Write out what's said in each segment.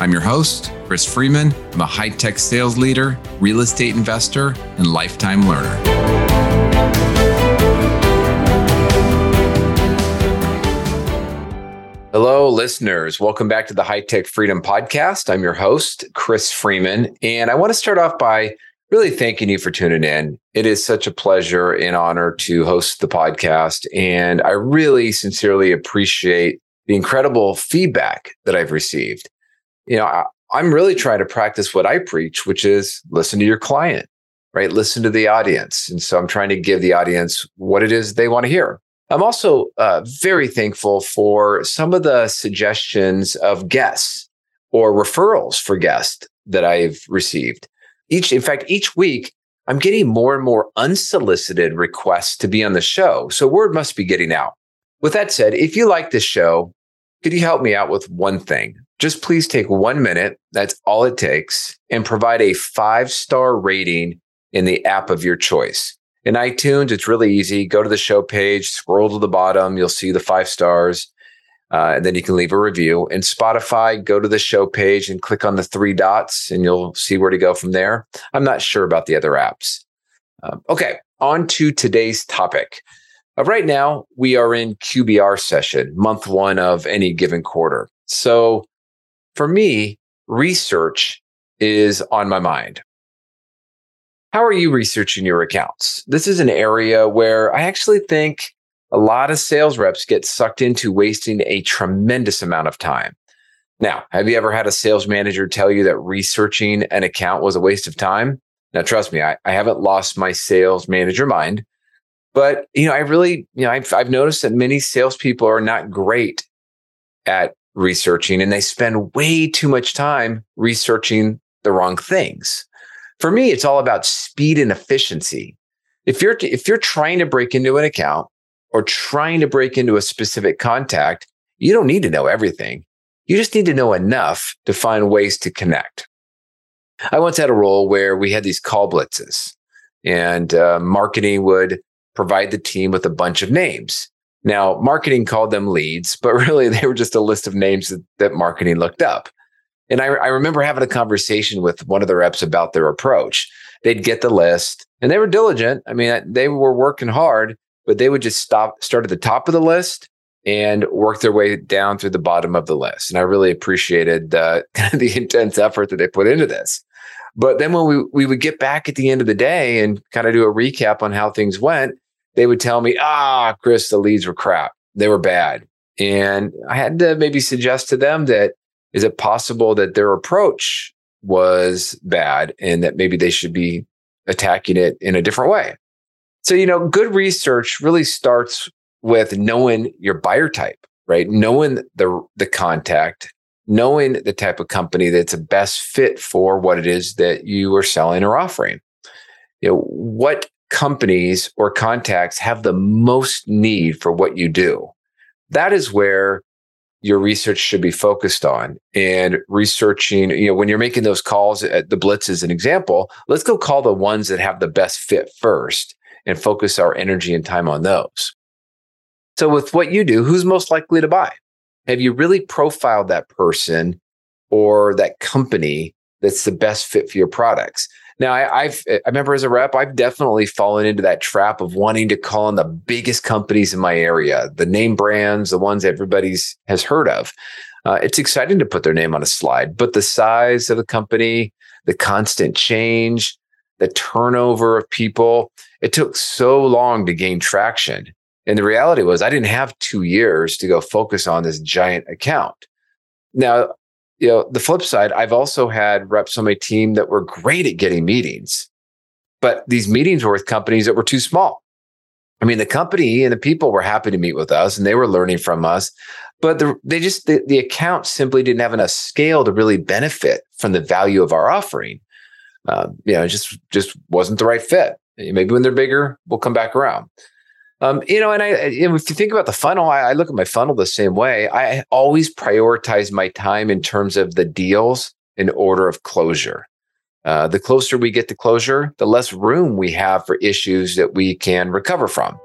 I'm your host, Chris Freeman. I'm a high tech sales leader, real estate investor, and lifetime learner. Hello, listeners. Welcome back to the High Tech Freedom Podcast. I'm your host, Chris Freeman. And I want to start off by really thanking you for tuning in. It is such a pleasure and honor to host the podcast. And I really sincerely appreciate the incredible feedback that I've received you know, I, I'm really trying to practice what I preach, which is listen to your client, right? Listen to the audience. And so I'm trying to give the audience what it is they want to hear. I'm also uh, very thankful for some of the suggestions of guests or referrals for guests that I've received. Each, in fact, each week, I'm getting more and more unsolicited requests to be on the show. So word must be getting out. With that said, if you like this show, could you help me out with one thing? Just please take one minute. That's all it takes and provide a five star rating in the app of your choice. In iTunes, it's really easy. Go to the show page, scroll to the bottom, you'll see the five stars. Uh, and then you can leave a review. In Spotify, go to the show page and click on the three dots, and you'll see where to go from there. I'm not sure about the other apps. Um, okay, on to today's topic. Uh, right now, we are in QBR session, month one of any given quarter. So for me, research is on my mind. How are you researching your accounts? This is an area where I actually think a lot of sales reps get sucked into wasting a tremendous amount of time. Now, have you ever had a sales manager tell you that researching an account was a waste of time? Now, trust me, I, I haven't lost my sales manager mind, but you know, I really, you know, I've, I've noticed that many salespeople are not great at researching and they spend way too much time researching the wrong things. For me, it's all about speed and efficiency. If you're if you're trying to break into an account or trying to break into a specific contact, you don't need to know everything. You just need to know enough to find ways to connect. I once had a role where we had these call blitzes, and uh, marketing would provide the team with a bunch of names. Now, marketing called them leads, but really they were just a list of names that, that marketing looked up. And I, I, remember having a conversation with one of the reps about their approach. They'd get the list and they were diligent. I mean, they were working hard, but they would just stop, start at the top of the list and work their way down through the bottom of the list. And I really appreciated the intense effort that they put into this. But then when we, we would get back at the end of the day and kind of do a recap on how things went, they would tell me, ah, Chris, the leads were crap. They were bad. And I had to maybe suggest to them that is it possible that their approach was bad and that maybe they should be attacking it in a different way? So, you know, good research really starts with knowing your buyer type, right? Knowing the, the contact, knowing the type of company that's a best fit for what it is that you are selling or offering. You know, what companies or contacts have the most need for what you do. That is where your research should be focused on and researching, you know, when you're making those calls at the blitz as an example, let's go call the ones that have the best fit first and focus our energy and time on those. So with what you do, who's most likely to buy? Have you really profiled that person or that company that's the best fit for your products? Now, I, have I remember as a rep, I've definitely fallen into that trap of wanting to call on the biggest companies in my area, the name brands, the ones everybody's has heard of. Uh, it's exciting to put their name on a slide, but the size of the company, the constant change, the turnover of people, it took so long to gain traction. And the reality was, I didn't have two years to go focus on this giant account. Now, you know, the flip side, I've also had reps on my team that were great at getting meetings, but these meetings were with companies that were too small. I mean, the company and the people were happy to meet with us and they were learning from us, but the, they just the, the account simply didn't have enough scale to really benefit from the value of our offering. Um, you know, it just just wasn't the right fit. Maybe when they're bigger, we'll come back around. Um, you know, and I, if you think about the funnel, I, I, look at my funnel the same way. I always prioritize my time in terms of the deals in order of closure. Uh, the closer we get to closure, the less room we have for issues that we can recover from.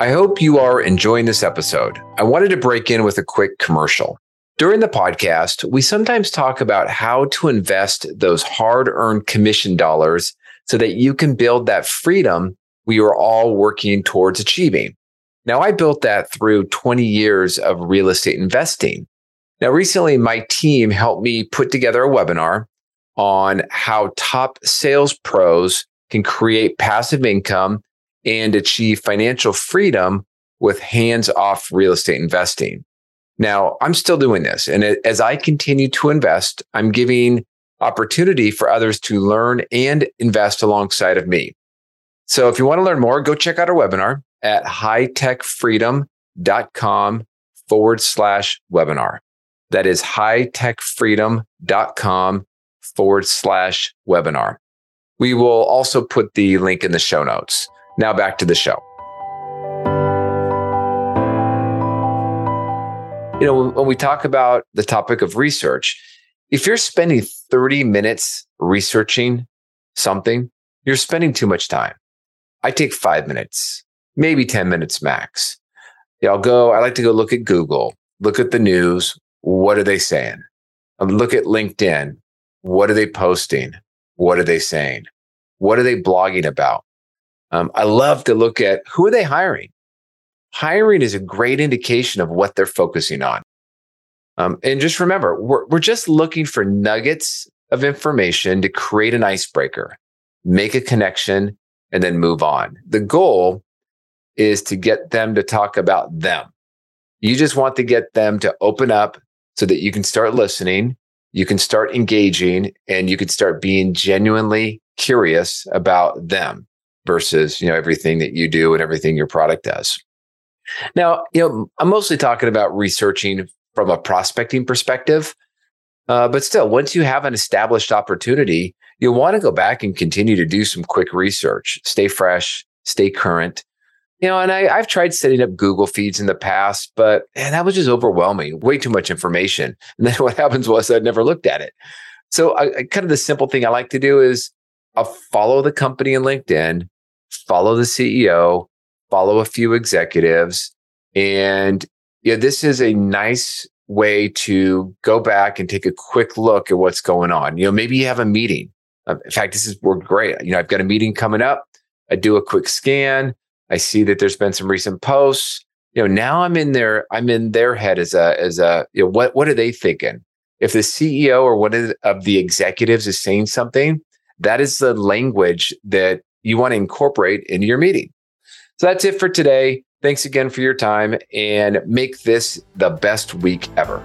I hope you are enjoying this episode. I wanted to break in with a quick commercial. During the podcast, we sometimes talk about how to invest those hard earned commission dollars so that you can build that freedom we are all working towards achieving. Now, I built that through 20 years of real estate investing. Now, recently, my team helped me put together a webinar on how top sales pros can create passive income and achieve financial freedom with hands off real estate investing. Now, I'm still doing this. And as I continue to invest, I'm giving opportunity for others to learn and invest alongside of me. So if you want to learn more, go check out our webinar at hightechfreedom.com forward slash webinar. That is hightechfreedom.com forward slash webinar. We will also put the link in the show notes. Now back to the show. You know, when we talk about the topic of research, if you're spending 30 minutes researching something, you're spending too much time. I take five minutes, maybe 10 minutes max. Yeah, I'll go, I like to go look at Google, look at the news. What are they saying? Um, look at LinkedIn. What are they posting? What are they saying? What are they blogging about? Um, I love to look at who are they hiring. Hiring is a great indication of what they're focusing on. Um, and just remember, we're, we're just looking for nuggets of information to create an icebreaker, make a connection, and then move on. The goal is to get them to talk about them. You just want to get them to open up so that you can start listening, you can start engaging, and you can start being genuinely curious about them versus you know everything that you do and everything your product does. Now, you know, I'm mostly talking about researching from a prospecting perspective. Uh, but still, once you have an established opportunity, you'll want to go back and continue to do some quick research, stay fresh, stay current. You know, and I, have tried setting up Google feeds in the past, but man, that was just overwhelming. Way too much information. And then what happens was I'd never looked at it. So, I, I, kind of the simple thing I like to do is I'll follow the company in LinkedIn, follow the CEO, follow a few executives. And yeah, this is a nice way to go back and take a quick look at what's going on. You know, maybe you have a meeting. Uh, in fact, this is worked great. You know, I've got a meeting coming up. I do a quick scan. I see that there's been some recent posts. You know, now I'm in their I'm in their head as a as a you know what what are they thinking? If the CEO or one of the executives is saying something, that is the language that you want to incorporate into your meeting. So that's it for today. Thanks again for your time and make this the best week ever.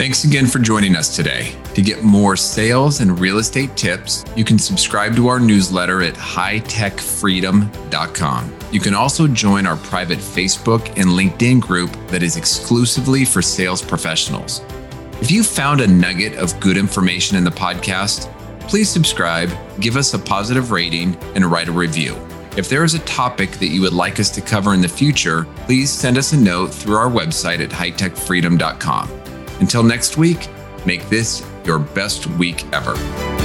Thanks again for joining us today. To get more sales and real estate tips, you can subscribe to our newsletter at hightechfreedom.com. You can also join our private Facebook and LinkedIn group that is exclusively for sales professionals. If you found a nugget of good information in the podcast, please subscribe, give us a positive rating, and write a review. If there is a topic that you would like us to cover in the future, please send us a note through our website at hightechfreedom.com. Until next week, make this your best week ever.